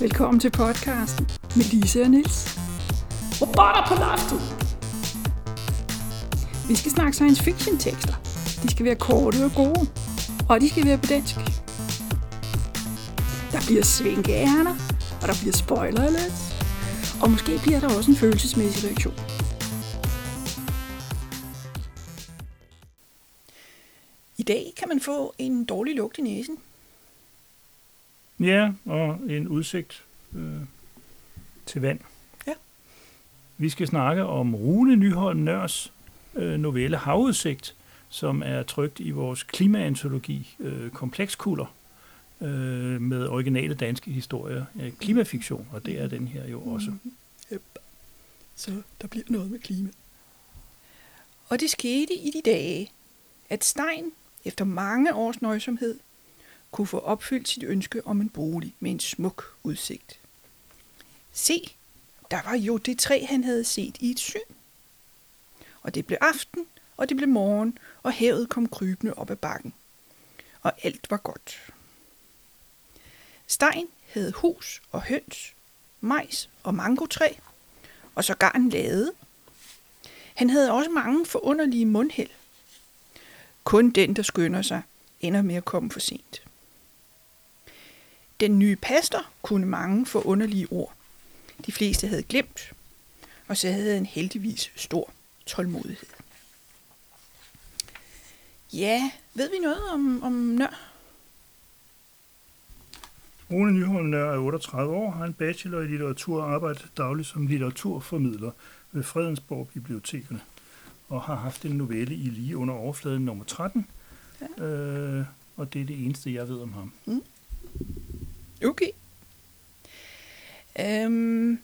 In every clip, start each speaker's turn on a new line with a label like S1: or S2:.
S1: Velkommen til podcasten med Lise og Nils.
S2: Robotter på loftet!
S1: Vi skal snakke science fiction tekster. De skal være korte og gode, og de skal være på dansk. Der bliver svinkeærner, og der bliver spoiler alert. Og måske bliver der også en følelsesmæssig reaktion. I dag kan man få en dårlig lugt i næsen.
S2: Ja, og en udsigt øh, til vand.
S1: Ja.
S2: Vi skal snakke om Rune Nyholm Nørs øh, novelle Havudsigt, som er trygt i vores klimaantologi øh, Komplekskulder øh, med originale danske historier af klimafiktion, og det er den her jo også.
S1: Yep. Så der bliver noget med klima. Og det skete i de dage, at Stein efter mange års nøjsomhed kunne få opfyldt sit ønske om en bolig med en smuk udsigt. Se, der var jo det træ, han havde set i et syn. Og det blev aften, og det blev morgen, og havet kom krybende op ad bakken. Og alt var godt. Stein havde hus og høns, majs og mangotræ, og sågar en lade. Han havde også mange forunderlige mundhæld. Kun den, der skynder sig, ender med at komme for sent. Den nye pastor kunne mange forunderlige ord. De fleste havde glemt, og så havde han heldigvis stor tålmodighed. Ja, ved vi noget om, om Nør?
S2: Rune Nyholm Nør er 38 år, har en bachelor i litteratur og arbejder dagligt som litteraturformidler ved Fredensborg Bibliotekerne og har haft en novelle i lige under overfladen nummer 13. Ja. Øh, og det er det eneste, jeg ved om ham.
S1: Mm. Okay. Øhm,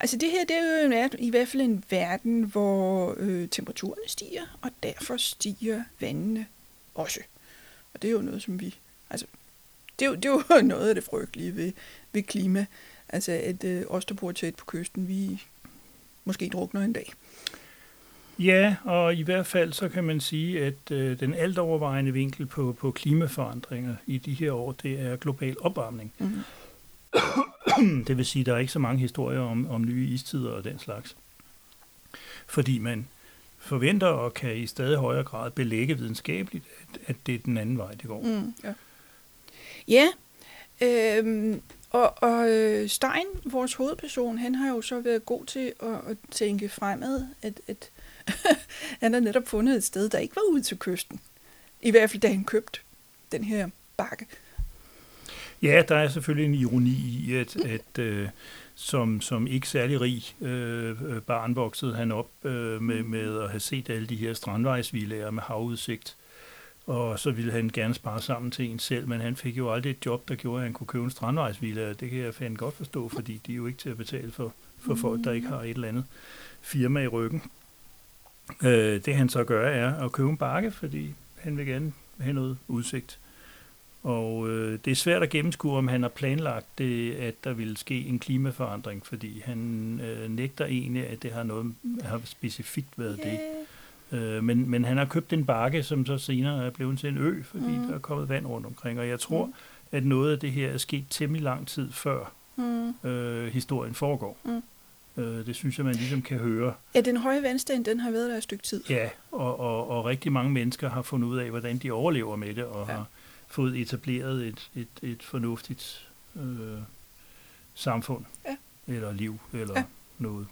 S1: altså det her, det er jo en verden, i hvert fald en verden, hvor øh, temperaturen stiger, og derfor stiger vandene også. Og det er jo noget, som vi... Altså, det er jo, det er jo noget af det frygtelige ved, ved klima. Altså, at øh, os, der bor tæt på kysten, vi måske drukner en dag.
S2: Ja, og i hvert fald så kan man sige, at øh, den alt overvejende vinkel på, på klimaforandringer i de her år, det er global opvarmning. Mm. det vil sige, at der er ikke så mange historier om, om nye istider og den slags. Fordi man forventer og kan i stadig højere grad belægge videnskabeligt, at, at det er den anden vej, det går.
S1: Mm, ja, ja øhm, og, og Stein, vores hovedperson, han har jo så været god til at, at tænke fremad, at, at han har netop fundet et sted, der ikke var ud til kysten. I hvert fald, da han købte den her bakke.
S2: Ja, der er selvfølgelig en ironi i, at, at øh, som, som ikke særlig rig øh, barn voksede han op øh, med, med at have set alle de her strandvejsvillager med havudsigt. Og så ville han gerne spare sammen til en selv, men han fik jo aldrig et job, der gjorde, at han kunne købe en strandvejsvilla. Det kan jeg fandme godt forstå, fordi de er jo ikke til at betale for, for folk, der ikke har et eller andet firma i ryggen. Øh, det han så gør er at købe en bakke, fordi han vil gerne have noget udsigt. Og øh, det er svært at gennemskue, om han har planlagt det, at der vil ske en klimaforandring, fordi han øh, nægter egentlig, at det har noget har specifikt været yeah. det. Øh, men, men han har købt en bakke, som så senere er blevet til en ø, fordi mm. der er kommet vand rundt omkring. Og jeg tror, mm. at noget af det her er sket temmelig lang tid før mm. øh, historien foregår. Mm. Øh, det synes jeg, man ligesom kan høre.
S1: Ja, den høje vandstand, den har været der et stykke tid.
S2: Ja, og, og, og rigtig mange mennesker har fundet ud af, hvordan de overlever med det, og ja. har fået etableret et, et, et fornuftigt øh, samfund, ja. eller liv, eller ja. noget.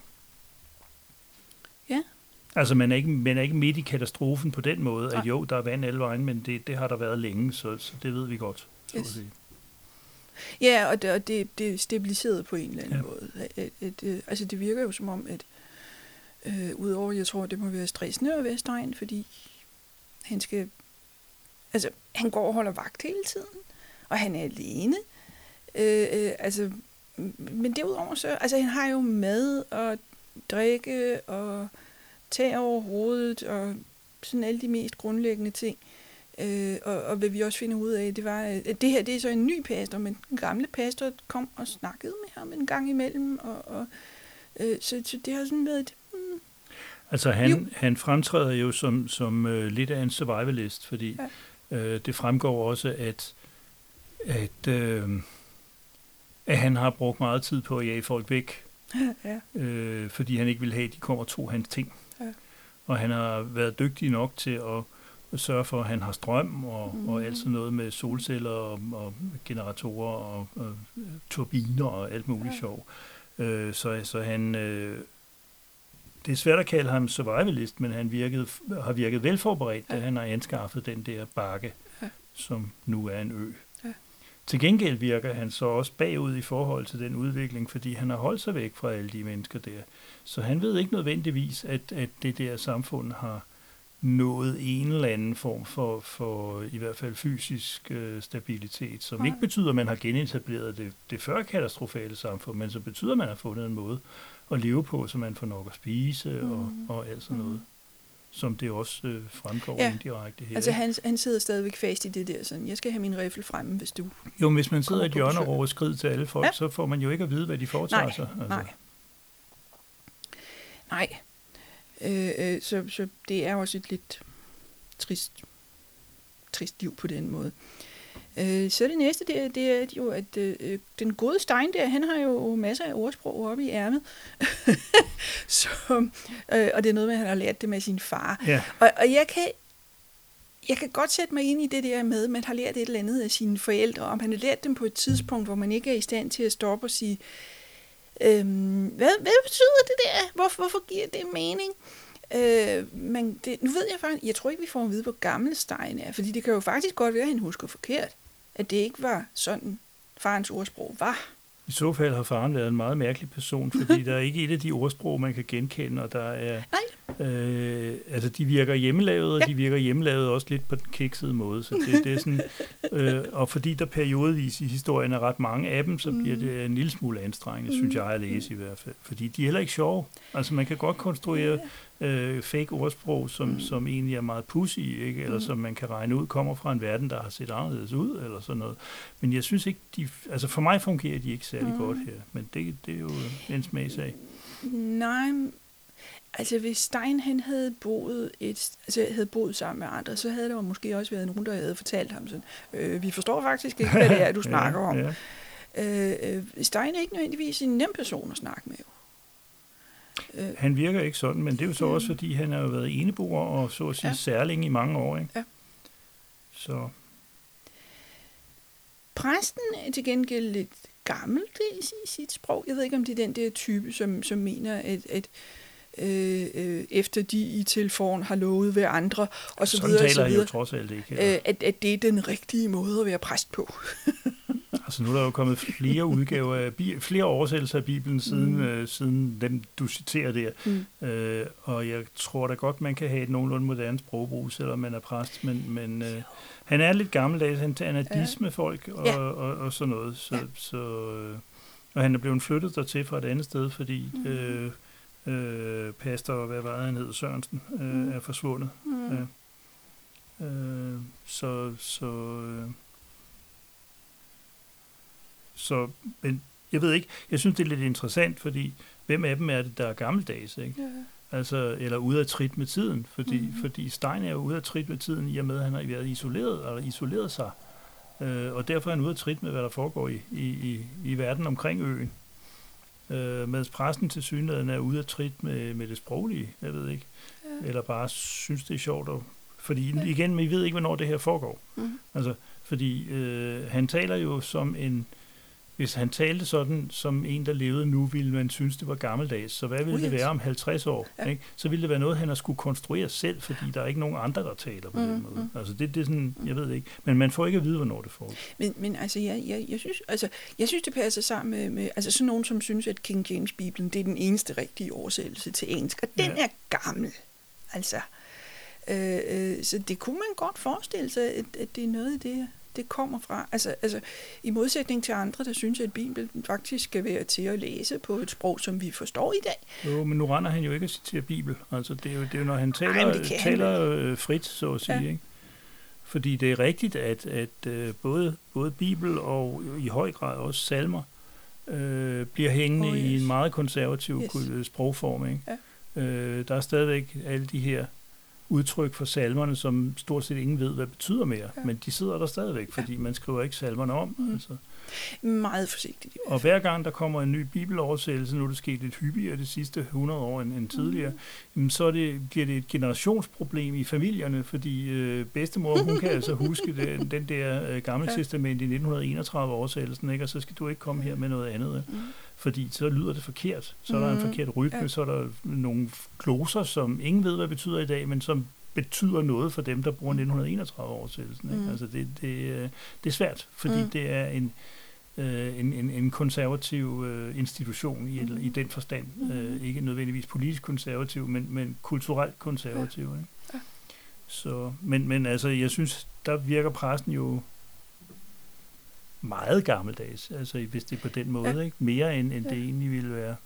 S1: Ja.
S2: Altså, man er, ikke, man er ikke midt i katastrofen på den måde, at jo, der er vand alle vejen, men det, det har der været længe, så, så det ved vi godt. Så yes. at sige.
S1: Ja, og det, og det, det er stabiliseret på en eller anden ja. måde. At, at, at, øh, altså det virker jo som om, at øh, udover, jeg tror, det må være stressende at være Stein, fordi han skal, altså han går og holder vagt hele tiden, og han er alene. Øh, øh, altså, men derudover så, altså han har jo mad og drikke og tag over hovedet og sådan alle de mest grundlæggende ting. Øh, og, og hvad vi også finder ud af, det var, at det her det er så en ny pastor, men den gamle pastor kom og snakkede med ham en gang imellem, og, og øh, så, så det har sådan været... Hmm.
S2: Altså han, han fremtræder jo som, som uh, lidt af en survivalist, fordi ja. uh, det fremgår også, at, at uh, at han har brugt meget tid på at jage folk væk,
S1: ja.
S2: øh, fordi han ikke vil have, at de kommer og tog hans ting.
S1: Ja.
S2: Og han har været dygtig nok til at sørge for, at han har strøm og, mm. og alt sådan noget med solceller og, og generatorer og, og turbiner og alt muligt ja. sjov. Øh, så, så han... Øh, det er svært at kalde ham survivalist, men han virkede, har virket velforberedt, ja. da han har anskaffet den der bakke, ja. som nu er en ø. Ja. Til gengæld virker han så også bagud i forhold til den udvikling, fordi han har holdt sig væk fra alle de mennesker der. Så han ved ikke nødvendigvis, at, at det der samfund har nået en eller anden form for, for i hvert fald fysisk øh, stabilitet, som ikke betyder, at man har genetableret det, det før katastrofale samfund, men som betyder, at man har fundet en måde at leve på, så man får nok at spise mm. og, og alt sådan noget. Mm. Som det også øh, fremgår ja. indirekte her.
S1: Altså han, han sidder stadigvæk fast i det der sådan, jeg skal have min rifle fremme, hvis du...
S2: Jo, hvis man sidder i et hjørne og råber skrid til alle folk, ja. så får man jo ikke at vide, hvad de foretager
S1: nej,
S2: sig.
S1: Altså. Nej, nej. Øh, øh, så, så det er også et lidt trist, trist liv på den måde. Øh, så det næste, det er, det er jo, at øh, den gode Stein der, han har jo masser af ordsprog oppe i ærmet. så, øh, og det er noget med, at han har lært det med sin far.
S2: Ja.
S1: Og, og jeg kan jeg kan godt sætte mig ind i det der med, at man har lært et eller andet af sine forældre, om han har lært dem på et tidspunkt, hvor man ikke er i stand til at stoppe og sige, øhm, hvad, hvad betyder det der? Hvorfor, hvorfor giver det mening? Øh, men det, nu ved jeg faktisk, jeg tror ikke, vi får at vide, hvor gammel Stein er, fordi det kan jo faktisk godt være, at han husker forkert, at det ikke var sådan, farens ordsprog var.
S2: I så fald har faren været en meget mærkelig person, fordi der er ikke et af de ordsprog, man kan genkende, og der er...
S1: Nej.
S2: Øh, altså, de virker hjemmelavet, og ja. de virker hjemmelavet også lidt på den kiksede måde. Så det, det er sådan, øh, og fordi der periodevis i historien er ret mange af dem, så bliver mm. det en lille smule anstrengende, mm. synes jeg at læse i hvert fald. Fordi de er heller ikke sjove. Altså, man kan godt konstruere øh, fake ordsprog, som, mm. som egentlig er meget pussy, ikke? eller mm. som man kan regne ud, kommer fra en verden, der har set anderledes ud, eller sådan noget. Men jeg synes ikke, de, altså for mig fungerer de ikke særlig mm. godt her, men det, det er jo en smagsag.
S1: Nej, altså hvis Stein han havde boet, et, altså havde boet sammen med andre, så havde der jo måske også været nogen, der havde fortalt ham sådan, øh, vi forstår faktisk ikke, hvad det er, du snakker ja, om. Ja. Øh, øh, Stein er ikke nødvendigvis en nem person at snakke med. Jo.
S2: Øh, han virker ikke sådan, men det er jo så også, fordi han har været eneboer og så at sige ja. særling i mange år. Ikke?
S1: Ja.
S2: Så.
S1: Præsten er til gengæld lidt gammeldags i sit sprog. Jeg ved ikke, om det er den der type, som, som mener, at, at øh, øh, efter de i telefonen har lovet ved andre, og så
S2: Sådan
S1: videre,
S2: taler
S1: så videre,
S2: jo trods alt ikke.
S1: Øh, at, at det er den rigtige måde at være præst på.
S2: Altså nu er der jo kommet flere udgaver af, flere oversættelser af Bibelen siden, mm. øh, siden dem, du citerer der. Mm. Øh, og jeg tror da godt, man kan have et nogenlunde moderne sprogbrug, selvom man er præst. Men, men øh, han er lidt gammeldags. Han, er dis med folk og, ja. og, og, og sådan noget. Så, ja. så, øh, og han er blevet flyttet dertil fra et andet sted, fordi mm. øh, øh, pastor, hvad var det, han hed, Sørensen, øh, mm. er forsvundet. Mm. Ja. Øh, så så øh, så, men jeg ved ikke, jeg synes, det er lidt interessant, fordi hvem af dem er det, der er gammeldags, ikke? Ja. Altså, eller ude af trit med tiden, fordi, mm-hmm. fordi Stein er jo ude af trit med tiden, i og med, at han har været isoleret, eller isoleret sig. Øh, og derfor er han ude af trit med, hvad der foregår i, i, i, i verden omkring øen. Øh, mens præsten til synligheden er ude af trit med, med det sproglige, jeg ved ikke. Ja. Eller bare synes, det er sjovt. Og, fordi ja. igen, vi ved ikke, hvornår det her foregår. Mm. Altså, fordi øh, han taler jo som en hvis han talte sådan som en, der levede nu, ville man synes, det var gammeldags. Så hvad ville oh, yes. det være om 50 år? Ja. Ikke? Så ville det være noget, han har skulle konstruere selv, fordi der er ikke nogen andre, der taler på mm, den måde. Mm. Altså det, det er sådan, jeg ved ikke. Men man får ikke at vide, hvornår det foregår.
S1: Men, men altså, jeg, jeg, jeg, synes, altså, jeg synes, det passer sammen med, med altså sådan nogen, som synes, at King James Bibelen, det er den eneste rigtige oversættelse til engelsk. Og den ja. er gammel. Altså, øh, øh, så det kunne man godt forestille sig, at, at det er noget af det det kommer fra. Altså, altså i modsætning til andre, der synes, at Bibelen faktisk skal være til at læse på et sprog, som vi forstår i dag.
S2: Jo, men nu render han jo ikke at citere Bibel. Altså, det er jo, det er jo når han taler, Ej, taler han frit, så at sige. Ja. Ikke? Fordi det er rigtigt, at, at øh, både, både Bibel og i høj grad også salmer øh, bliver hængende oh, yes. i en meget konservativ yes. sprogform. Ikke? Ja. Øh, der er stadigvæk alle de her udtryk for salmerne, som stort set ingen ved, hvad betyder mere. Ja. Men de sidder der stadigvæk, fordi ja. man skriver ikke salmerne om. Mm. Altså.
S1: Meget forsigtigt.
S2: Og hver gang der kommer en ny bibeloversættelse, nu er det sket lidt hyppigere de sidste 100 år end, end tidligere, mm. så det, bliver det et generationsproblem i familierne, fordi øh, bedstemor, hun kan altså huske det, den der øh, gamle ja. testament i 1931 oversættelsen, ikke? og så skal du ikke komme her med noget andet. Mm fordi så lyder det forkert. Så er der mm. en forkert rytme, ja. så er der nogle gloser, som ingen ved, hvad betyder i dag, men som betyder noget for dem, der bruger 1931 oversættelsen. Ikke? Mm. Altså det, det, øh, det er svært, fordi mm. det er en, øh, en, en, en konservativ øh, institution i, mm. i den forstand. Mm. Øh, ikke nødvendigvis politisk konservativ, men, men kulturelt konservativ. Ja. Ikke? Ja. Så, men, men altså, jeg synes, der virker præsten jo meget gammeldags, altså hvis det er på den måde, ja. ikke? Mere end, end ja. det egentlig ville være,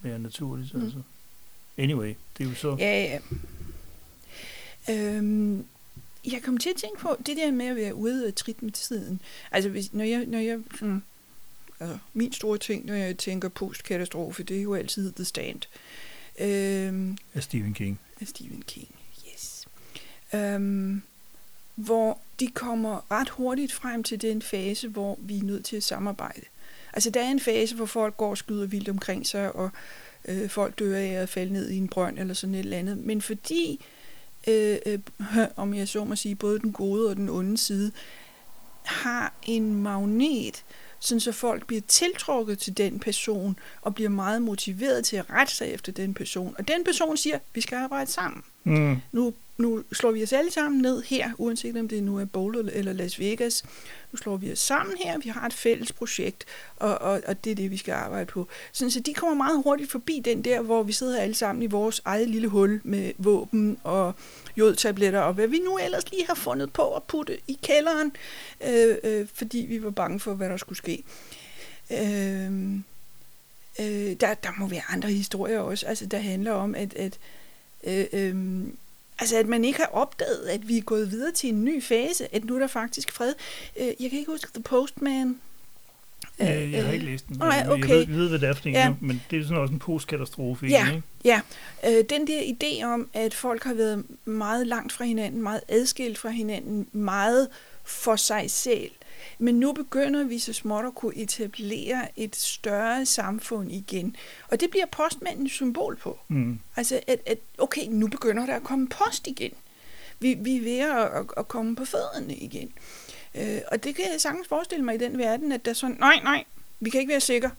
S2: være naturligt. Mm. Altså. Anyway, det er jo så...
S1: Ja, ja. Øhm, jeg kom til at tænke på det der med at være ude og trit med tiden. Altså, hvis, når jeg, når jeg sådan, altså, min store ting, når jeg tænker postkatastrofe, det er jo altid The Stand.
S2: Øhm, af Stephen King.
S1: Af Stephen King, yes. Øhm, hvor de kommer ret hurtigt frem til den fase, hvor vi er nødt til at samarbejde. Altså, der er en fase, hvor folk går og skyder vildt omkring sig, og øh, folk dør af at falde ned i en brønd eller sådan et eller andet. Men fordi, øh, øh, om jeg så må sige, både den gode og den onde side, har en magnet, sådan så folk bliver tiltrukket til den person, og bliver meget motiveret til at rette sig efter den person. Og den person siger, vi skal arbejde sammen. Mm. Nu nu slår vi os alle sammen ned her, uanset om det nu er Boulder eller Las Vegas. Nu slår vi os sammen her, vi har et fælles projekt, og, og, og det er det, vi skal arbejde på. Sådan, så de kommer meget hurtigt forbi den der, hvor vi sidder alle sammen i vores eget lille hul med våben og jodtabletter, og hvad vi nu ellers lige har fundet på at putte i kælderen, øh, øh, fordi vi var bange for, hvad der skulle ske. Øh, øh, der, der må være andre historier også, altså der handler om, at, at øh, øh, Altså, at man ikke har opdaget, at vi er gået videre til en ny fase, at nu er der faktisk fred. Øh, jeg kan ikke huske The Postman.
S2: Øh, jeg har ikke læst den. Nej, okay. Jeg ved, ved, hvad det er for en, ja. men det er sådan også en postkatastrofe.
S1: Ja, ikke? ja. Øh, den der idé om, at folk har været meget langt fra hinanden, meget adskilt fra hinanden, meget for sig selv, men nu begynder vi så småt at kunne etablere et større samfund igen. Og det bliver postmanden symbol på. Mm. Altså, at, at okay, nu begynder der at komme post igen. Vi, vi er ved at, at, komme på fødderne igen. Øh, og det kan jeg sagtens forestille mig i den verden, at der er sådan, nej, nej, vi kan ikke være sikre.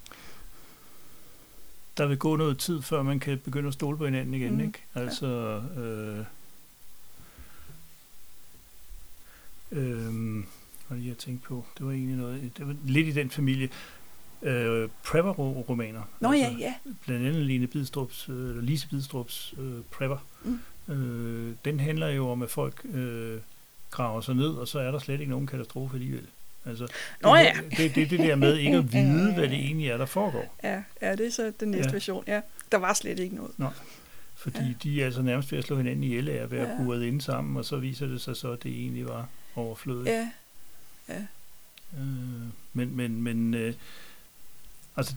S2: Der vil gå noget tid, før man kan begynde at stole på hinanden igen, mm. ikke? Altså, øh, øh, var lige at tænke på. Det var egentlig noget, det var lidt i den familie. Øh, Prepper-romaner.
S1: Nå altså, ja, ja.
S2: Blandt andet Line Bidstrups, øh, Lise Bidstrups øh, Prepper. Mm. Øh, den handler jo om, at folk øh, graver sig ned, og så er der slet ikke nogen katastrofe alligevel. Altså,
S1: Nå det, ja.
S2: Det, det, det der med ikke at vide, hvad det egentlig er, der foregår.
S1: Ja, ja det er så den næste ja. version. Ja, der var slet ikke noget.
S2: Nå. Fordi ja. de er altså nærmest ved at slå hinanden ihjel af at være ja. buret inde sammen, og så viser det sig så, at det egentlig var overflødigt.
S1: Ja, Ja.
S2: Øh, men, men, men øh, altså,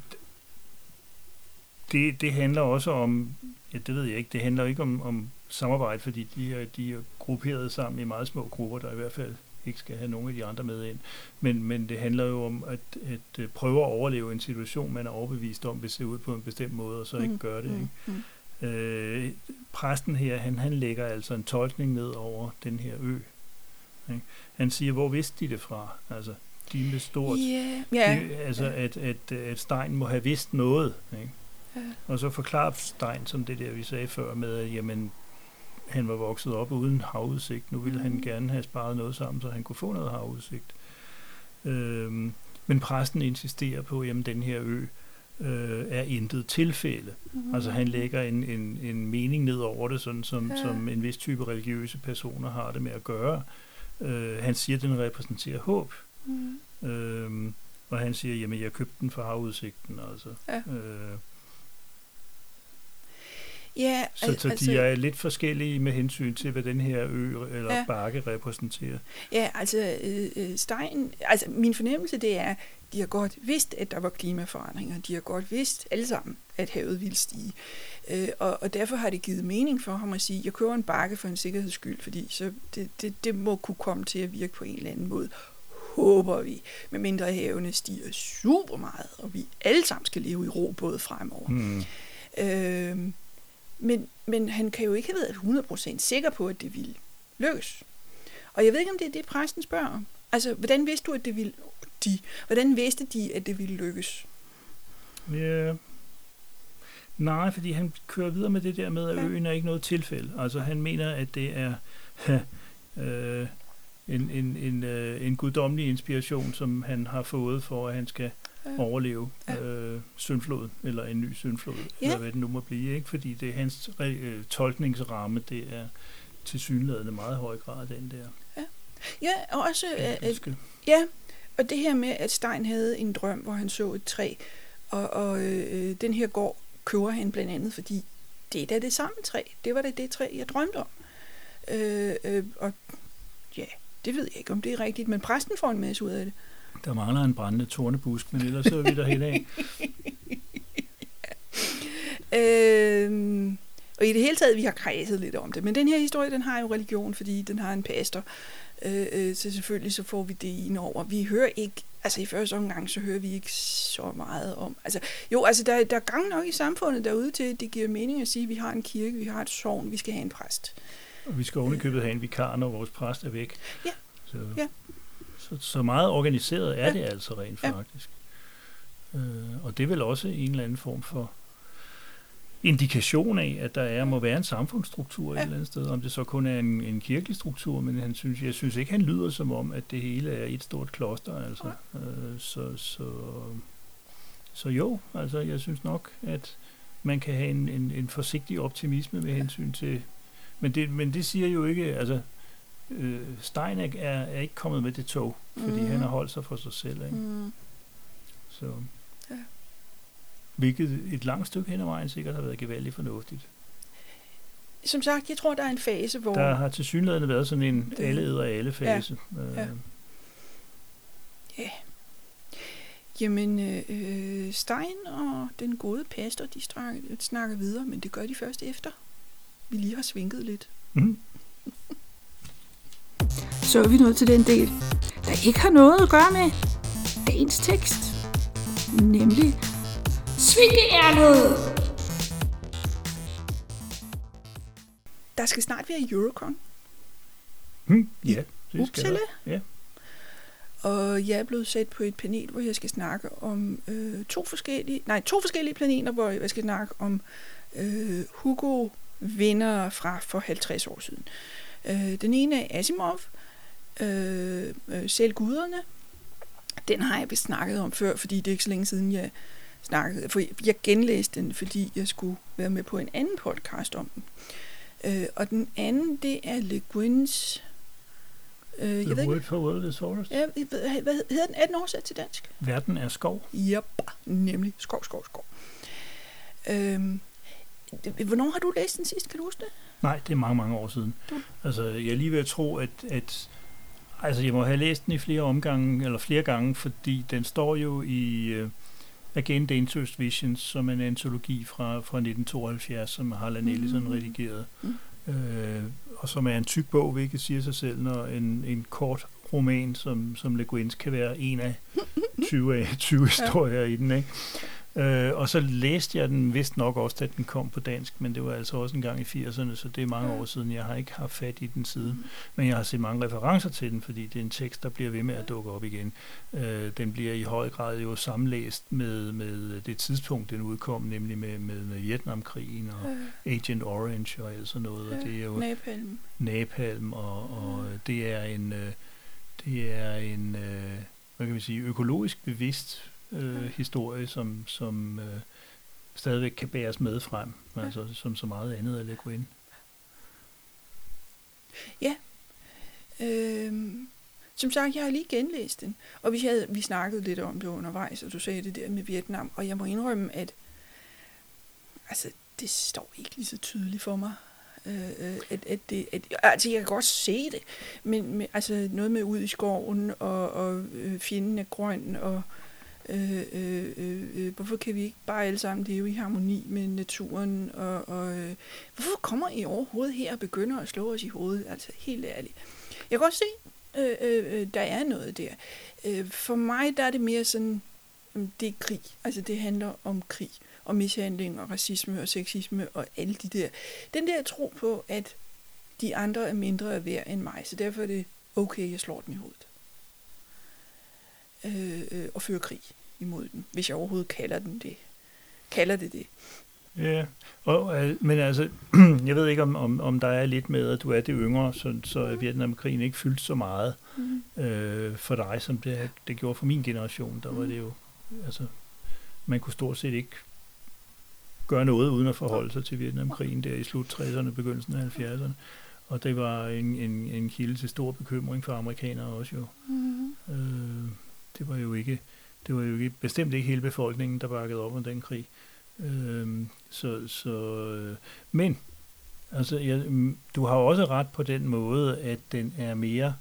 S2: det, det handler også om, ja, det ved jeg ikke, det handler ikke om, om samarbejde, fordi de er, de er grupperet sammen i meget små grupper, der i hvert fald ikke skal have nogen af de andre med ind. Men, men det handler jo om at, at, at prøve at overleve en situation, man er overbevist om, vil se ud på en bestemt måde, og så ikke mm, gøre det. Ikke? Mm, mm. Øh, præsten her, han, han lægger altså en tolkning ned over den her ø, ikke? Han siger, hvor vidste de det fra? Altså, de med stort.
S1: Yeah. Yeah.
S2: De, altså, yeah. At, at, at Stein må have vidst noget. Ikke? Yeah. Og så forklarer Stein, som det der, vi sagde før, med, at jamen, han var vokset op uden havudsigt. Nu ville mm. han gerne have sparet noget sammen, så han kunne få noget havudsigt. Øhm, men præsten insisterer på, at den her ø øh, er intet tilfælde. Mm. Altså han lægger en, en, en mening ned over det, sådan som, ja. som en vis type religiøse personer har det med at gøre. Øh, han siger, at den repræsenterer håb. Mm. Øh, og han siger, jamen jeg købte den for havudsigten. Altså. Ja. Øh.
S1: Ja,
S2: så, så altså, de er lidt forskellige med hensyn til, hvad den her ø eller ja. bakke repræsenterer.
S1: Ja, altså øh, øh, Stein, altså min fornemmelse det er, de har godt vidst, at der var klimaforandringer. De har godt vidst alle sammen, at havet ville stige. Øh, og, og derfor har det givet mening for ham at sige, jeg kører en bakke for en sikkerheds skyld, fordi så det, det, det må kunne komme til at virke på en eller anden måde håber vi, med mindre havene stiger super meget, og vi alle sammen skal leve i ro både fremover. Mm. Øh, men, men han kan jo ikke have været 100% sikker på, at det ville lykkes. Og jeg ved ikke, om det er det, præsten spørger om. Altså, hvordan vidste du, at det ville... De, hvordan vidste de, at det ville lykkes?
S2: Ja, nej, fordi han kører videre med det der med, at ja. øen er ikke noget tilfælde. Altså, han mener, at det er... øh, en, en, en, øh, en guddommelig inspiration, som han har fået for, at han skal ja. overleve ja. øh, syndflod, eller en ny syndflod, ja. eller hvad det nu må blive, ikke? fordi det er hans øh, tolkningsramme, det er til synlædende meget høj grad den der.
S1: Ja, ja og også, øh, ja, og det her med, at Stein havde en drøm, hvor han så et træ, og, og øh, den her gård køber han blandt andet, fordi det er da det samme træ. Det var da det træ, jeg drømte om. Øh, øh, og ja, det ved jeg ikke, om det er rigtigt, men præsten får en masse ud af det.
S2: Der mangler en brændende tornebusk, men ellers så er vi der helt af.
S1: øhm, og i det hele taget, vi har kredset lidt om det. Men den her historie, den har jo religion, fordi den har en pastor. Øh, øh, så selvfølgelig så får vi det ind over. Vi hører ikke, altså i første omgang, så hører vi ikke så meget om. Altså, jo, altså der, der er gang nok i samfundet derude til, at det giver mening at sige, at vi har en kirke, vi har et sovn, vi skal have en præst.
S2: Og vi skal ovenikøbet have en vikar, når vores præst er væk.
S1: Ja.
S2: Så,
S1: ja.
S2: Så, så meget organiseret er ja. det altså rent ja. faktisk. Øh, og det er vel også en eller anden form for indikation af, at der er, må være en samfundsstruktur ja. et eller andet sted. Om det så kun er en, en kirkelig struktur, men han synes, jeg synes ikke, han lyder som om, at det hele er et stort kloster. Altså. Ja. Øh, så, så, så jo, altså jeg synes nok, at man kan have en, en, en forsigtig optimisme med hensyn til men det, men det siger jo ikke, altså, øh, Steinek er, er ikke kommet med det tog, fordi mm. han har holdt sig for sig selv. Ikke? Mm. Så. Ja. Hvilket et langt stykke hen ad vejen sikkert har været gevaldigt fornuftigt.
S1: Som sagt, jeg tror, der er en fase, hvor...
S2: Der har til synligheden været sådan en det, alle æder alle fase.
S1: Ja. Øh. ja. ja. Jamen, øh, Stein og den gode pastor, de snakker videre, men det gør de først efter vi lige har svinget lidt. Mm. Så er vi nået til den del, der ikke har noget at gøre med dagens tekst. Nemlig Svingeærnet! Der skal snart være Eurocon.
S2: Mm, ja, det skal der. Ja.
S1: Og jeg er blevet sat på et panel, hvor jeg skal snakke om øh, to forskellige, nej, to forskellige planeter, hvor jeg skal snakke om øh, Hugo vinder fra for 50 år siden. Øh, den ene er Asimov, øh, øh, Selv guderne. Den har jeg vist snakket om før, fordi det er ikke så længe siden, jeg snakkede. For jeg genlæste den, fordi jeg skulle være med på en anden podcast om den. Øh, og den anden, det er Le Guins...
S2: Øh, jeg The ved Word ikke, for World is Forest.
S1: Ja, hvad, hvad hedder den? Er den oversat til dansk?
S2: Verden er skov.
S1: Yep, nemlig skov, skov, skov. Øhm, Hvornår har du læst den sidst? Kan du huske det?
S2: Nej, det er mange, mange år siden. Du? Altså, jeg er lige ved at tro, at, at altså, jeg må have læst den i flere omgange, eller flere gange, fordi den står jo i uh, Again Dangerous Visions, som en antologi fra, fra 1972, som Harlan Ellison mm. redigeret. Mm. Uh, og som er en tyk bog, hvilket siger sig selv, når en, en kort roman som, som Le Guins kan være en af 20, af 20 historier ja. i den. Ikke? Øh, og så læste jeg den vist nok også, da den kom på dansk, men det var altså også en gang i 80'erne, så det er mange år siden. Jeg har ikke haft fat i den siden, men jeg har set mange referencer til den, fordi det er en tekst, der bliver ved med at dukke op igen. Øh, den bliver i høj grad jo sammenlæst med, med det tidspunkt, den udkom, nemlig med, med, med Vietnamkrigen og Agent Orange og alt sådan noget. Og det er jo
S1: Napalm.
S2: Napalm, og, og det er en, øh, det er en øh, hvad kan vi sige, økologisk bevidst øh, historie, som, som øh, stadigvæk kan bæres med frem, ja. altså som så meget andet af Le Guin.
S1: Ja. Øhm, som sagt, jeg har lige genlæst den, og vi, havde, vi snakkede lidt om det undervejs, og du sagde det der med Vietnam, og jeg må indrømme, at altså, det står ikke lige så tydeligt for mig. Øh, øh, at, at det, at, altså, jeg kan godt se det, men, men altså, noget med ud i skoven, og, og øh, fjenden er grøn, og Øh, øh, øh, øh, hvorfor kan vi ikke bare alle sammen leve i harmoni med naturen, og, og øh, hvorfor kommer I overhovedet her og begynder at slå os i hovedet? Altså, helt ærligt. Jeg kan godt se, øh, øh, øh der er noget der. Øh, for mig der er det mere sådan, det er krig. Altså, det handler om krig og mishandling og racisme og sexisme og alle de der. Den der tro på, at de andre er mindre værd end mig, så derfor er det okay, jeg slår dem i hovedet. Øh, øh, og fører krig imod dem, hvis jeg overhovedet kalder den det. Kalder det det.
S2: Ja, og, øh, men altså, jeg ved ikke, om, om, om der er lidt med, at du er det yngre, så, så er Vietnamkrigen ikke fyldt så meget mm. øh, for dig, som det, det gjorde for min generation. Der var mm. det jo, altså, man kunne stort set ikke gøre noget uden at forholde sig til Vietnamkrigen der i slut 60'erne, begyndelsen af 70'erne. Og det var en, en, en kilde til stor bekymring for amerikanere også jo. Mm. Øh, det var jo ikke, det var jo ikke, bestemt ikke hele befolkningen, der bakkede op om den krig. Øh, så, så, øh, men, altså, jeg, du har også ret på den måde, at den er mere,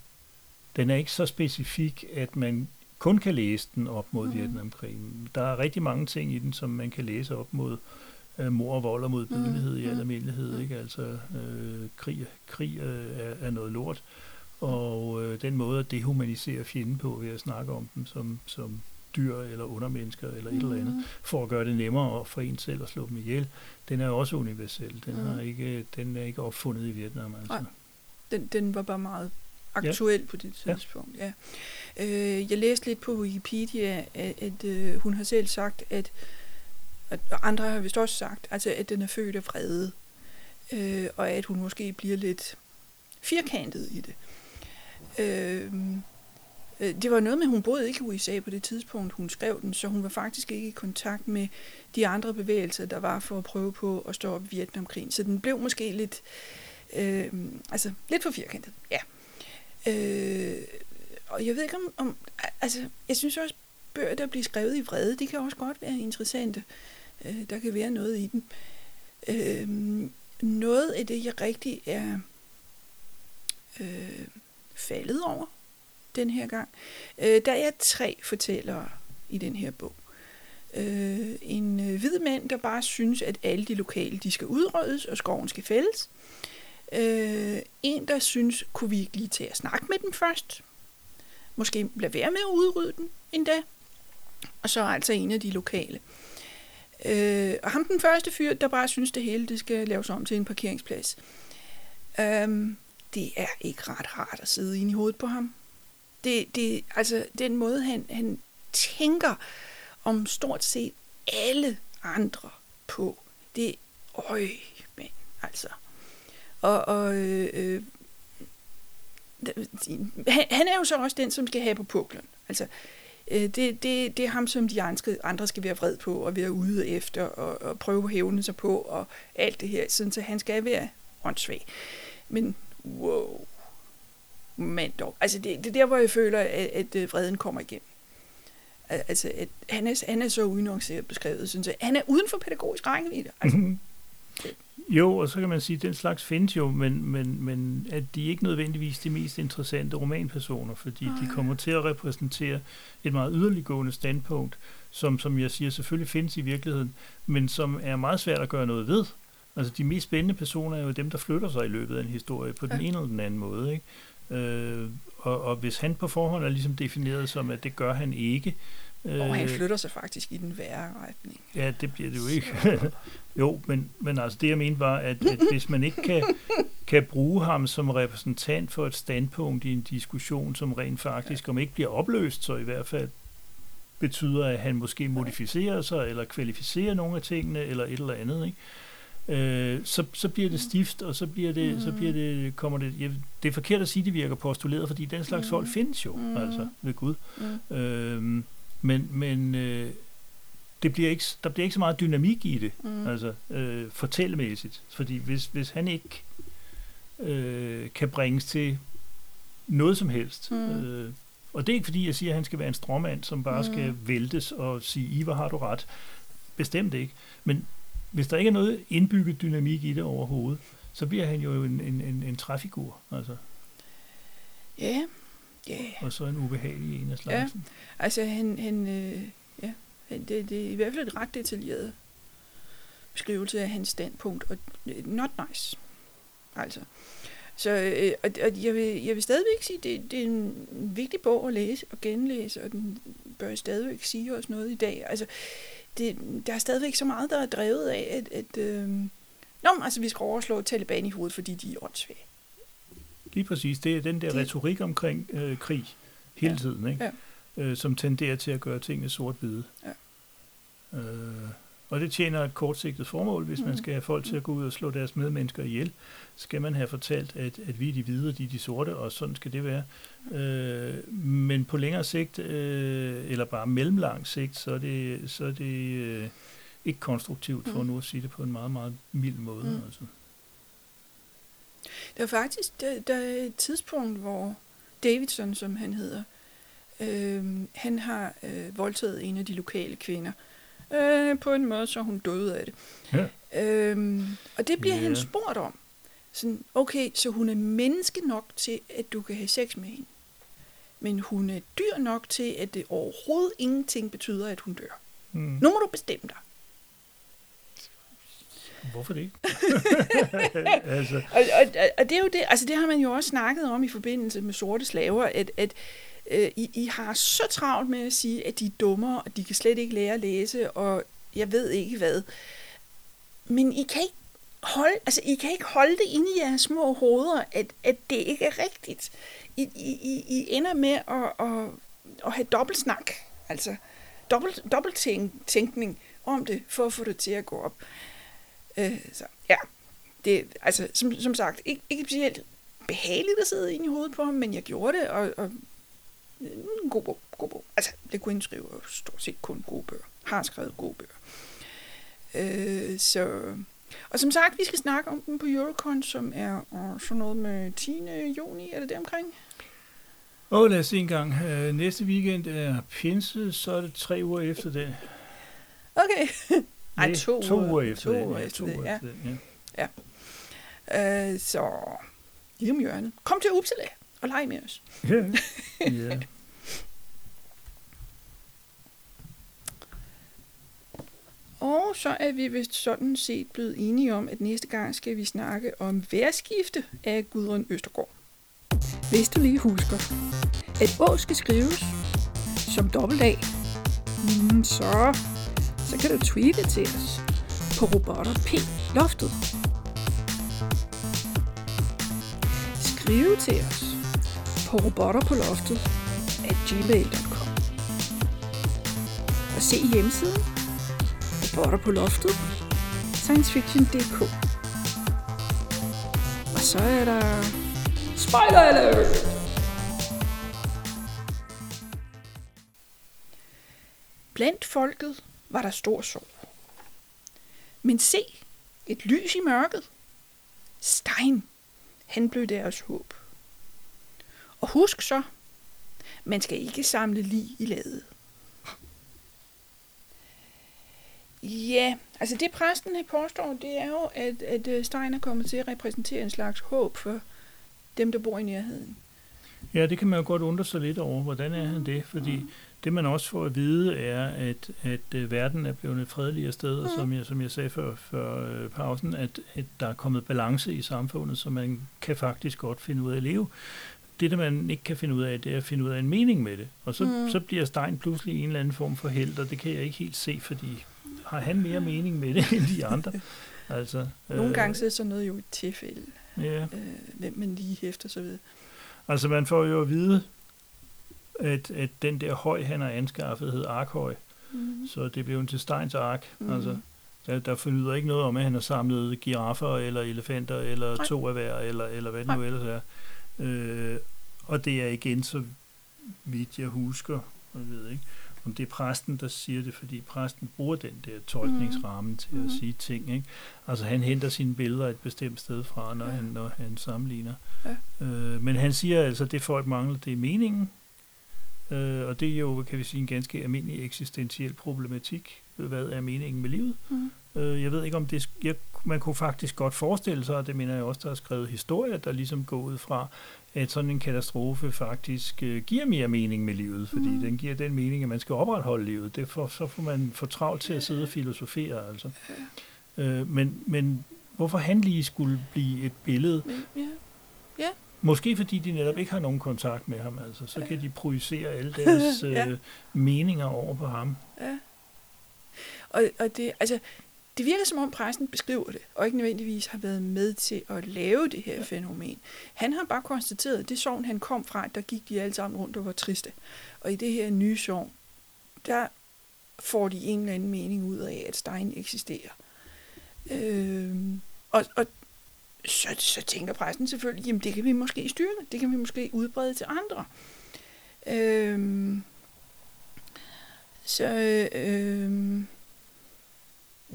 S2: den er ikke så specifik, at man kun kan læse den op mod mm. Vietnamkrigen. Der er rigtig mange ting i den, som man kan læse op mod øh, mor og vold og modbydelighed mm. i almindelighed. Ikke? Altså, øh, krig, krig øh, er, er noget lort. Og øh, den måde at dehumanisere fjenden på ved at snakke om dem som, som dyr eller undermennesker eller et mm. eller andet, for at gøre det nemmere for en selv at slå dem ihjel, den er også universel. Den, mm. har ikke, den er ikke opfundet i Vietnam. Altså. Nej,
S1: den, den var bare meget aktuel ja. på det tidspunkt. Ja. Ja. Øh, jeg læste lidt på Wikipedia, at, at øh, hun har selv sagt, at og andre har vist også sagt, altså at den er født af vrede, øh, og at hun måske bliver lidt firkantet i det. Øh, øh, det var noget med, at hun boede ikke i USA på det tidspunkt, hun skrev den, så hun var faktisk ikke i kontakt med de andre bevægelser, der var for at prøve på at stå op Vietnamkrigen. Så den blev måske lidt, øh, altså lidt for firkantet, ja. Øh, og jeg ved ikke om, om, altså jeg synes også, bøger, der bliver skrevet i vrede, det kan også godt være interessante. Øh, der kan være noget i den. Øh, noget af det, jeg rigtig er øh, faldet over den her gang, øh, der er tre fortællere i den her bog. Øh, en øh, hvid mand, der bare synes, at alle de lokale de skal udryddes, og skoven skal fældes. Øh, en, der synes, kunne vi ikke lige til at snakke med dem først? Måske lade være med at udrydde den endda. Og så altså en af de lokale. Øh, og ham den første fyr, der bare synes, det hele det skal laves om til en parkeringsplads. Øhm, det er ikke ret rart at sidde inde i hovedet på ham. Det, det, altså, den måde, han, han tænker om stort set alle andre på, det øj, men altså. Og, og øh, øh, han er jo så også den, som skal have på puklen. Altså, øh, det, det, det er ham, som de andre, andre skal være vred på og være ude efter og, og prøve at hævne sig på og alt det her, sådan så han skal være åndssvag. Men wow, mand dog. Altså det, det er der, hvor jeg føler, at, at øh, vreden kommer igennem. Altså, at han er, han er så unuanceret beskrevet, synes jeg. Han er uden for pædagogisk rækkevidde. Altså,
S2: Jo, og så kan man sige, at den slags findes jo, men, men, men at de ikke nødvendigvis de mest interessante romanpersoner, fordi de kommer til at repræsentere et meget yderliggående standpunkt, som, som jeg siger, selvfølgelig findes i virkeligheden, men som er meget svært at gøre noget ved. Altså de mest spændende personer er jo dem, der flytter sig i løbet af en historie på den ja. ene eller den anden måde. Ikke? Øh, og, og hvis han på forhånd er ligesom defineret som, at det gør han ikke,
S1: og han øh, flytter sig faktisk i den værre retning.
S2: Ja, det bliver det jo ikke. jo, men, men altså det jeg mente var, at, at hvis man ikke kan, kan bruge ham som repræsentant for et standpunkt i en diskussion, som rent faktisk, ja. om ikke bliver opløst, så i hvert fald betyder, at han måske modificerer sig, eller kvalificerer nogle af tingene, eller et eller andet, ikke? Øh, så, så bliver det stift, og så bliver det, mm. så bliver det, kommer det, ja, det er forkert at sige, at det virker postuleret, fordi den slags mm. folk findes jo, mm. altså, ved Gud. Mm. Øh, men, men øh, det bliver ikke, der bliver ikke så meget dynamik i det, mm. altså øh, fortællemæssigt. Fordi hvis, hvis han ikke øh, kan bringes til noget som helst, mm. øh, og det er ikke fordi, jeg siger, at han skal være en stråmand, som bare mm. skal væltes og sige, Ivar har du ret. Bestemt ikke. Men hvis der ikke er noget indbygget dynamik i det overhovedet, så bliver han jo en, en, en, en træfigur. Altså.
S1: Ja, ja.
S2: Og så en ubehagelig en af slagsen.
S1: Ja, altså han, han øh, ja, han, det, det er i hvert fald et ret detaljeret beskrivelse af hans standpunkt, og øh, not nice. Altså. Så øh, og, og jeg, vil, jeg vil stadigvæk sige, at det, det er en vigtig bog at læse og genlæse, og den bør stadigvæk sige os noget i dag. Altså, det, der er stadigvæk så meget, der er drevet af, at, at øh, Nå, altså, vi skal overslå Taliban i hovedet, fordi de er åndssvage.
S2: Lige præcis. Det er den der de... retorik omkring øh, krig hele ja. tiden, ikke? Ja. Øh, som tenderer til at gøre tingene sort-hvide. Ja. Øh, og det tjener et kortsigtet formål. Hvis mm. man skal have folk til at gå ud og slå deres medmennesker ihjel, skal man have fortalt, at, at vi er de hvide, og de er de sorte, og sådan skal det være. Øh, men på længere sigt, øh, eller bare mellemlang sigt, så er det, så er det øh, ikke konstruktivt, for mm. nu at sige det på en meget, meget mild måde. Mm. Altså.
S1: Der er faktisk der, der er et tidspunkt, hvor Davidson, som han hedder, øh, han har øh, voldtaget en af de lokale kvinder. Øh, på en måde, så hun døde af det. Ja. Øh, og det bliver yeah. han spurgt om. Sådan, okay, så hun er menneske nok til, at du kan have sex med hende. Men hun er dyr nok til, at det overhovedet ingenting betyder, at hun dør. Mm. Nu må du bestemme dig.
S2: Hvorfor det
S1: altså. og, og, og det er jo det, altså det har man jo også snakket om i forbindelse med sorte slaver, at, at øh, I, I har så travlt med at sige, at de er dummere, og de kan slet ikke lære at læse, og jeg ved ikke hvad. Men I kan ikke holde, altså, I kan ikke holde det inde i jeres små hoveder, at, at det ikke er rigtigt. I, I, I ender med at, at, at have dobbeltsnak, altså dobbelt, dobbelttænkning om det, for at få det til at gå op. Øh, så ja, det altså som, som sagt, ikke, ikke specielt behageligt at sidde inde i hovedet på ham, men jeg gjorde det, og, og en god bog, god bog. Altså, det kunne skrive stort set kun gode bøger. Har skrevet gode bøger. Øh, så... Og som sagt, vi skal snakke om den på Eurocon, som er uh, sådan noget med 10. juni, er det det omkring?
S2: Åh, oh, lad os se en gang. Uh, næste weekend er pinse, så er det tre uger efter det.
S1: Okay.
S2: Ej, to, to uger efter
S1: to uger efter det, ja. det, ja. ja. Uh, så, lige om hjørnet. Kom til Uppsala og lege med os. Ja. ja. Og så er vi vist sådan set blevet enige om, at næste gang skal vi snakke om værskifte af Gudrun Østergaard. Hvis du lige husker, at Å skal skrives som dobbelt A, mm, så, så kan du tweete til os på robotter P loftet. Skrive til os på robotter på loftet at gmail.com og se hjemmesiden robotter på loftet sciencefiction.dk og så er der spoiler alert Blandt folket var der stor sorg. Men se, et lys i mørket. Stein, han blev deres håb. Og husk så, man skal ikke samle lig i ladet. Ja, altså det præsten påstår, det er jo, at, at øh, Stein er kommet til at repræsentere en slags håb for dem, der bor i nærheden.
S2: Ja, det kan man jo godt undre sig lidt over. Hvordan er han det? Fordi mm. det, man også får at vide, er, at, at uh, verden er blevet et fredeligere sted, og mm. som jeg, som jeg sagde før, før uh, pausen, at, at der er kommet balance i samfundet, så man kan faktisk godt finde ud af at leve det, der man ikke kan finde ud af, det er at finde ud af en mening med det. Og så, mm. så bliver Stein pludselig en eller anden form for held, og det kan jeg ikke helt se, fordi har han mere mening med det end de andre?
S1: Altså, Nogle øh, gange så er sådan noget jo et tilfælde, ja. øh, hvem man lige hæfter sig ved.
S2: Altså man får jo at vide, at, at den der høj, han har anskaffet, hed Arkhøj. Mm. Så det blev en til Steins Ark. Mm. Altså, der, der fornyder ikke noget om, at han har samlet giraffer, eller elefanter, eller Nej. to af hver, eller, eller hvad det nu ellers er. Øh, og det er igen, så vidt jeg husker, jeg ved ikke, om det er præsten, der siger det, fordi præsten bruger den der tolkningsramme mm. til at mm. sige ting. Ikke? Altså han henter sine billeder et bestemt sted fra, når, ja. han, når han sammenligner. Ja. Øh, men han siger altså, at det folk mangler, det er meningen. Øh, og det er jo, kan vi sige, en ganske almindelig eksistentiel problematik. Hvad er meningen med livet?
S1: Mm.
S2: Øh, jeg ved ikke, om det... Jeg, man kunne faktisk godt forestille sig, og det mener jeg også, der er skrevet historier, der ligesom går ud fra, at sådan en katastrofe faktisk øh, giver mere mening med livet, fordi mm. den giver den mening, at man skal opretholde livet. Det for, så får man for travlt til at sidde og filosofere, altså. Øh, men, men hvorfor han lige skulle blive et billede?
S1: Ja. Ja.
S2: Måske fordi de netop ikke har nogen kontakt med ham, altså. Så kan de projicere alle deres
S1: Ja.
S2: øh, meninger over på ham.
S1: Ja. Og, og det, altså, det virker som om præsten beskriver det, og ikke nødvendigvis har været med til at lave det her fænomen. Han har bare konstateret, at det sovn, han kom fra, der gik de alle sammen rundt og var triste. Og i det her nye sovn, der får de en eller anden mening ud af, at Stein eksisterer. Øhm, og, og så, så tænker præsten selvfølgelig, jamen det kan vi måske styrke, det kan vi måske udbrede til andre. Øhm, så øhm,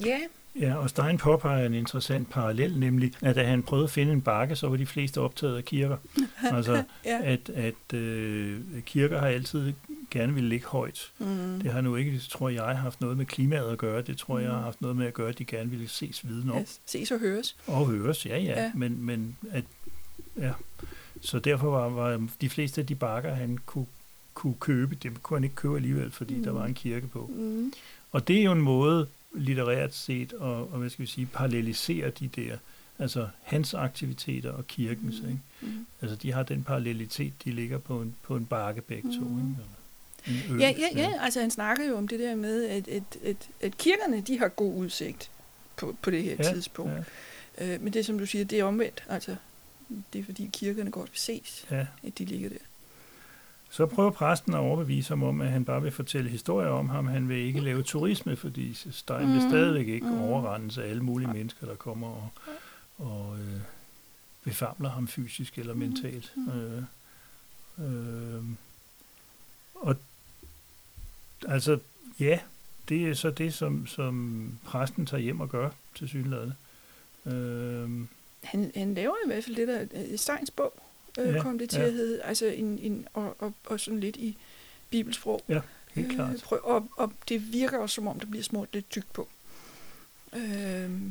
S1: ja,
S2: Ja, og Stein påpeger en interessant parallel, nemlig at da han prøvede at finde en bakke, så var de fleste optaget af kirker. altså,
S1: ja.
S2: at, at øh, kirker har altid gerne vil ligge højt.
S1: Mm.
S2: Det har nu ikke, tror jeg, haft noget med klimaet at gøre. Det tror jeg har
S1: Mm.
S2: haft noget med at gøre, at de gerne ville ses viden om.
S1: Yes. Ses og høres.
S2: Og høres, ja, ja.
S1: Ja.
S2: Men, men at, ja. Så derfor var, var de fleste af de bakker, han kunne, kunne købe, dem kunne han ikke købe alligevel, fordi mm. der
S1: Mm.
S2: var en kirke på.
S1: Mm.
S2: Og det er jo en måde, litterært set, og, og hvad skal vi sige, parallelisere de der, altså hans aktiviteter og kirkens,
S1: Mm.
S2: ikke?
S1: Mm.
S2: Altså de har den parallelitet, de ligger på en, på en bakke begge to,
S1: Mm.
S2: ikke?
S1: Ja, ja, ja, altså han snakker jo om det der med, at, at, at, at kirkerne, de har god udsigt på, på det her
S2: Ja,
S1: tidspunkt.
S2: Ja,
S1: Øh, men det, som du siger, det er omvendt. Altså, det er fordi kirkerne godt vil ses,
S2: ja.
S1: at de ligger der.
S2: Så prøver præsten at overbevise ham om, at han bare vil fortælle historier om ham. Han vil ikke lave turisme, fordi Stein vil
S1: Mm.
S2: stadigvæk ikke
S1: Mm.
S2: overrendes af alle mulige mennesker, der kommer og, og øh, befamler ham fysisk eller
S1: Mm.
S2: mentalt.
S1: Mm.
S2: Øh, øh, og altså, ja, det er så det, som, som præsten tager hjem og gør til synligheden. Øh,
S1: Han, han laver i hvert fald det der øh, Steins bog, øh,
S2: Ja,
S1: ja, kom det til
S2: ja.
S1: at hedde, altså en, en, og, og, og sådan lidt i bibelsprog.
S2: helt klart.
S1: Øh, prøv, og, og det virker også, som om der bliver smurt lidt tykt på. Øh,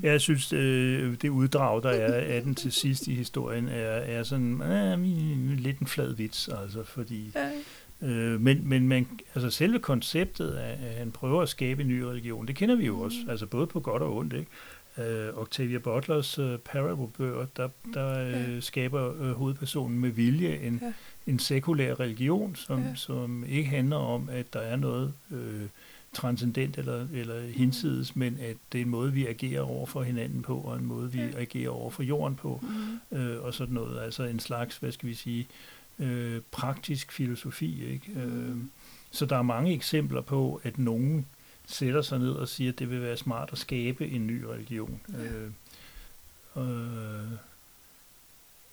S2: Ja, Jeg synes, øh, det uddrag, der er af den til sidst i historien, er, er sådan øh, lidt en flad vits, altså, fordi...
S1: ja,
S2: Øh, men men man, altså selve konceptet af, at han prøver at skabe en ny religion, det kender vi jo
S1: Mm.
S2: også, altså både på godt og ondt, ikke? Øh, Octavia Butlers øh, Parable-bøger, der, der øh,
S1: Ja.
S2: skaber øh, hovedpersonen med vilje en,
S1: Ja.
S2: en sekulær religion, som,
S1: Ja.
S2: som ikke handler om, at der er noget øh, transcendent eller, eller hinsides, men at det er en måde, vi agerer over for hinanden på, og en måde, vi
S1: Ja.
S2: agerer over for jorden på,
S1: mm,
S2: øh, og sådan noget. Altså en slags, hvad skal vi sige, øh, praktisk filosofi. Ikke? Øh,
S1: Mm.
S2: så der er mange eksempler på, at nogen sætter sig ned og siger, at det vil være smart at skabe en ny religion.
S1: Ja.
S2: Øh, øh,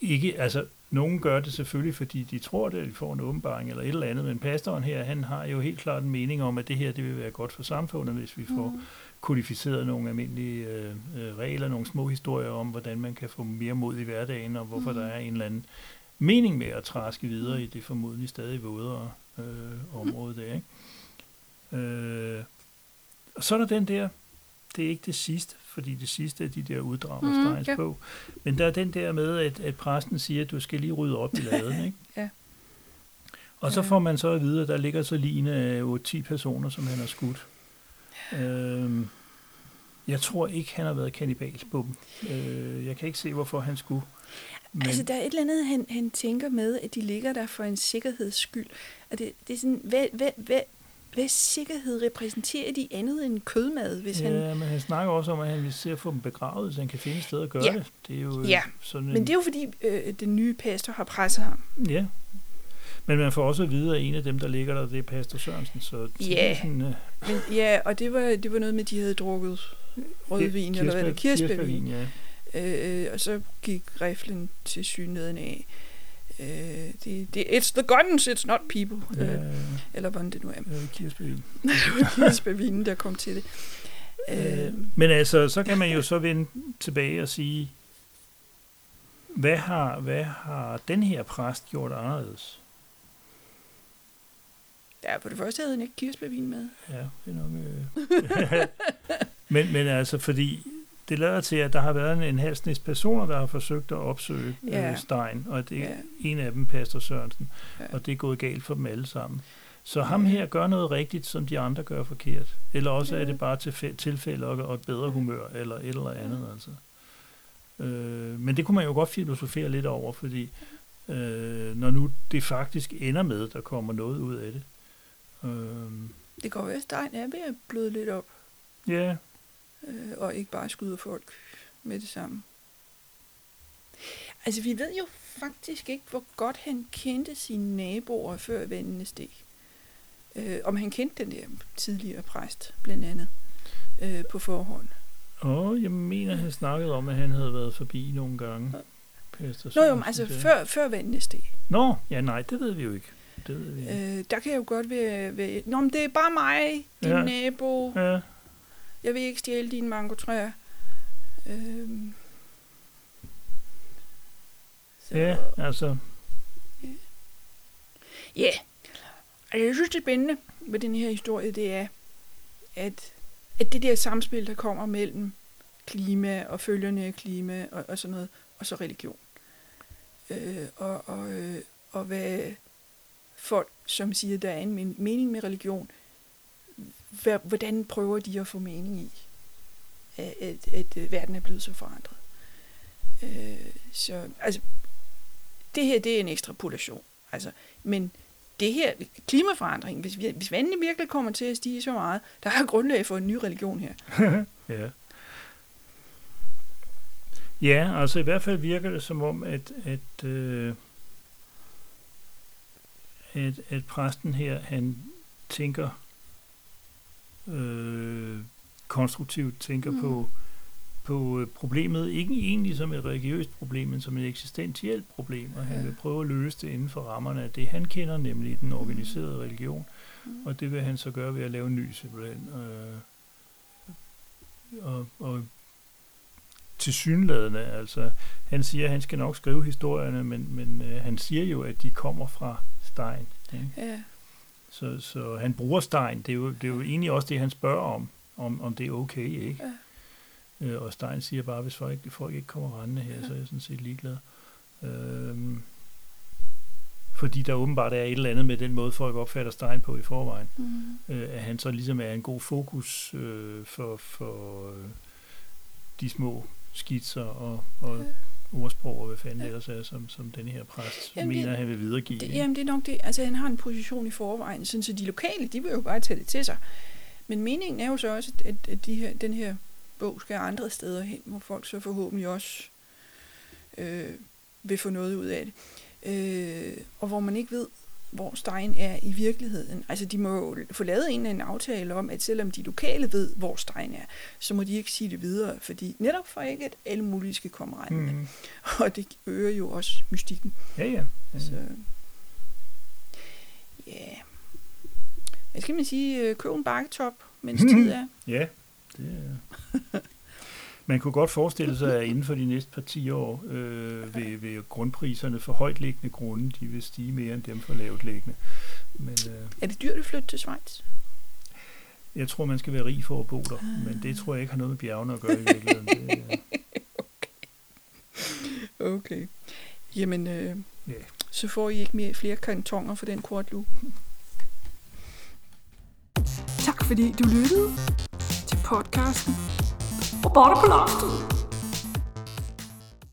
S2: ikke, altså, nogen gør det selvfølgelig, fordi de tror det, de får en åbenbaring eller et eller andet, men pastoren her, han har jo helt klart en mening om, at det her, det vil være godt for samfundet, hvis vi får
S1: mm,
S2: kodificeret nogle almindelige øh, øh, regler, nogle små historier om, hvordan man kan få mere mod i hverdagen, og hvorfor
S1: Mhm.
S2: der er en eller anden mening med at træske videre i det formodentlig stadig vådere øh, område der. Ikke? Øh, og så er der den der, det er ikke det sidste, fordi det sidste er de der uddrag af Steins
S1: ja.
S2: bog, men der er den der med, at, at præsten siger, at du skal lige rydde op i laden, ikke?
S1: Ja.
S2: Og så får man så at vide, at der ligger så lige af 8-10 personer, som han har skudt. Øhm, jeg tror ikke, han har været kannibal på dem. Øh, jeg kan ikke se, hvorfor han skulle. Men,
S1: Altså, der er et eller andet, han, han tænker med, at de ligger der for en sikkerheds skyld. Og det, det er sådan, hvad, hvad, hvad, hvad sikkerhed repræsenterer de andet end kødmad, hvis han...
S2: ja, men han snakker også om, at han vil se at få dem begravet, så han kan finde et sted at gøre
S1: Ja.
S2: det. Det er jo øh,
S1: Ja,
S2: sådan en,
S1: Men det er jo fordi, øh, den nye pastor har presset ham.
S2: Ja. Men man får også at vide, at en af dem, der ligger der, det er Pastor Sørensen. Så
S1: Ja.
S2: sådan, øh,
S1: Men, ja, og det var, det var noget med, at de havde drukket rødvin, eller hvad det kirsebærvin.
S2: ja.
S1: Øh, og så gik riflen til synligheden af. Øh, det, det, it's the guns, it's not people.
S2: Ja,
S1: Øh, eller hvordan det nu er.
S2: øh, kirsebærvin.
S1: Kirsebærvinen, der kom til det. Øh,
S2: Øh, men altså, så kan man jo så vende tilbage og sige, hvad har, hvad har den her præst gjort anderledes?
S1: Ja, på det første havde han ikke kirsebærvin med.
S2: Ja, det er nok... Øh. men, men altså, fordi det lader til, at der har været en, en halsnæs personer, der har forsøgt at opsøge
S1: Ja.
S2: øh, Stein, og det,
S1: Ja.
S2: en af dem, Pastor Sørensen,
S1: Ja.
S2: og det er gået galt for dem alle sammen. Så ham her gør noget rigtigt, som de andre gør forkert. Eller også er
S1: Ja.
S2: det bare tilfæ- tilfælde og, et bedre humør, eller et eller andet. Altså. Øh, men det kunne man jo godt filosofere lidt over, fordi øh, når nu det faktisk ender med, der kommer noget ud af det. Øh,
S1: Det går vist, Stein er ved at bløde lidt op,
S2: ja,
S1: øh, og ikke bare skyder folk med det samme. Altså, vi ved jo faktisk ikke, hvor godt han kendte sine naboer før vandene steg. Øh, om han kendte den der tidligere præst, blandt andet, øh, på forhånd.
S2: og jeg mener, han snakkede om, at han havde været forbi nogle gange. Pastor
S1: Nå jo, men altså
S2: sagde.
S1: før, før vandene steg.
S2: Nå, ja nej, det ved vi jo ikke. Det ved vi ikke.
S1: Øh, der kan jeg jo godt være, være... Nå, men det er bare mig, din
S2: Ja.
S1: ja. nabo.
S2: Ja,
S1: Jeg vil ikke stjæle dine mangotræer. Øhm. Så,
S2: ja, altså,
S1: Ja. Altså, jeg synes, det spændende med den her historie, det er, at, at det der samspil, der kommer mellem klima og følgerne af klima og, og sådan noget, og så religion. Øh, og, og, øh, og hvad folk, som siger, der er en men- mening med religion, hvordan prøver de at få mening i, at, at, at øh, verden er blevet så forandret. Øh, så, altså, det her, det er en ekstrapolation. Altså, men det her, klimaforandring, hvis, vi, hvis vandene virkelig kommer til at stige så meget, der er grundlag for en ny religion her.
S2: ja. Ja, altså i hvert fald virker det som om, at, at, øh, at, at præsten her, han tænker øh, konstruktivt, tænker mm. På, på øh, problemet, ikke egentlig som et religiøst problem, men som et eksistentielt problem, og han
S1: Ja.
S2: vil prøve at løse det inden for rammerne af det, han kender, nemlig den organiserede religion.
S1: Mm.
S2: Og det vil han så gøre ved at lave en ny simpelthen. Øh, og, og til synladende, altså, han siger, at han skal nok skrive historierne, men, men øh, han siger jo, at de kommer fra Stein. Ikke?
S1: Ja,
S2: Så, så han bruger Stein. Det er, jo, det er jo egentlig også det, han spørger om, om, om det er okay, ikke?
S1: Ja.
S2: Øh, og Stein siger bare, hvis folk, folk ikke kommer rendende her, så er jeg sådan set ligeglad. Øhm, fordi der åbenbart er et eller andet med den måde, folk opfatter Stein på i forvejen.
S1: mm.
S2: Øh, at han så ligesom er en god fokus øh, for, for øh, de små skitser og, og
S1: Ja.
S2: Ordsprog og hvad fanden
S1: Ja.
S2: ellers er, som, som den her præst
S1: Jamen, det-
S2: mener, han vil videregive.
S1: det, jamen det er nok det. Altså han har en position i forvejen, sådan så de lokale, de vil jo bare tage det til sig. Men meningen er jo så også, at, at de her, den her bog skal andre steder hen, hvor folk så forhåbentlig også øh, vil få noget ud af det. Øh, og hvor man ikke ved, hvor Stein er i virkeligheden. Altså de må få lavet en eller anden aftale om, at selvom de lokale ved, hvor Stein er, så må de ikke sige det videre, fordi netop for ikke, at alle mulige skal komme rendende.
S2: Mm.
S1: Og det øger jo også mystikken.
S2: Ja, ja. ja.
S1: Så, ja. Hvad skal man sige? Øh, Køb en bakketop, mens tid er.
S2: Ja, det er... Man kunne godt forestille sig, at inden for de næste par 10 år øh, vil, vil grundpriserne for højtliggende grunde, de vil stige mere end dem for lavt liggende. Men øh,
S1: Er det dyrt at flytte til Schweiz?
S2: jeg tror, man skal være rig for at bo der.
S1: Ah.
S2: Men det tror jeg ikke har noget med bjergene at gøre i virkeligheden. Det, øh,
S1: Okay. Jamen, øh,
S2: Ja.
S1: så får I ikke mere, flere kantoner for den kortlue. Tak fordi du lyttede til podcasten.
S3: Og bare på loftet.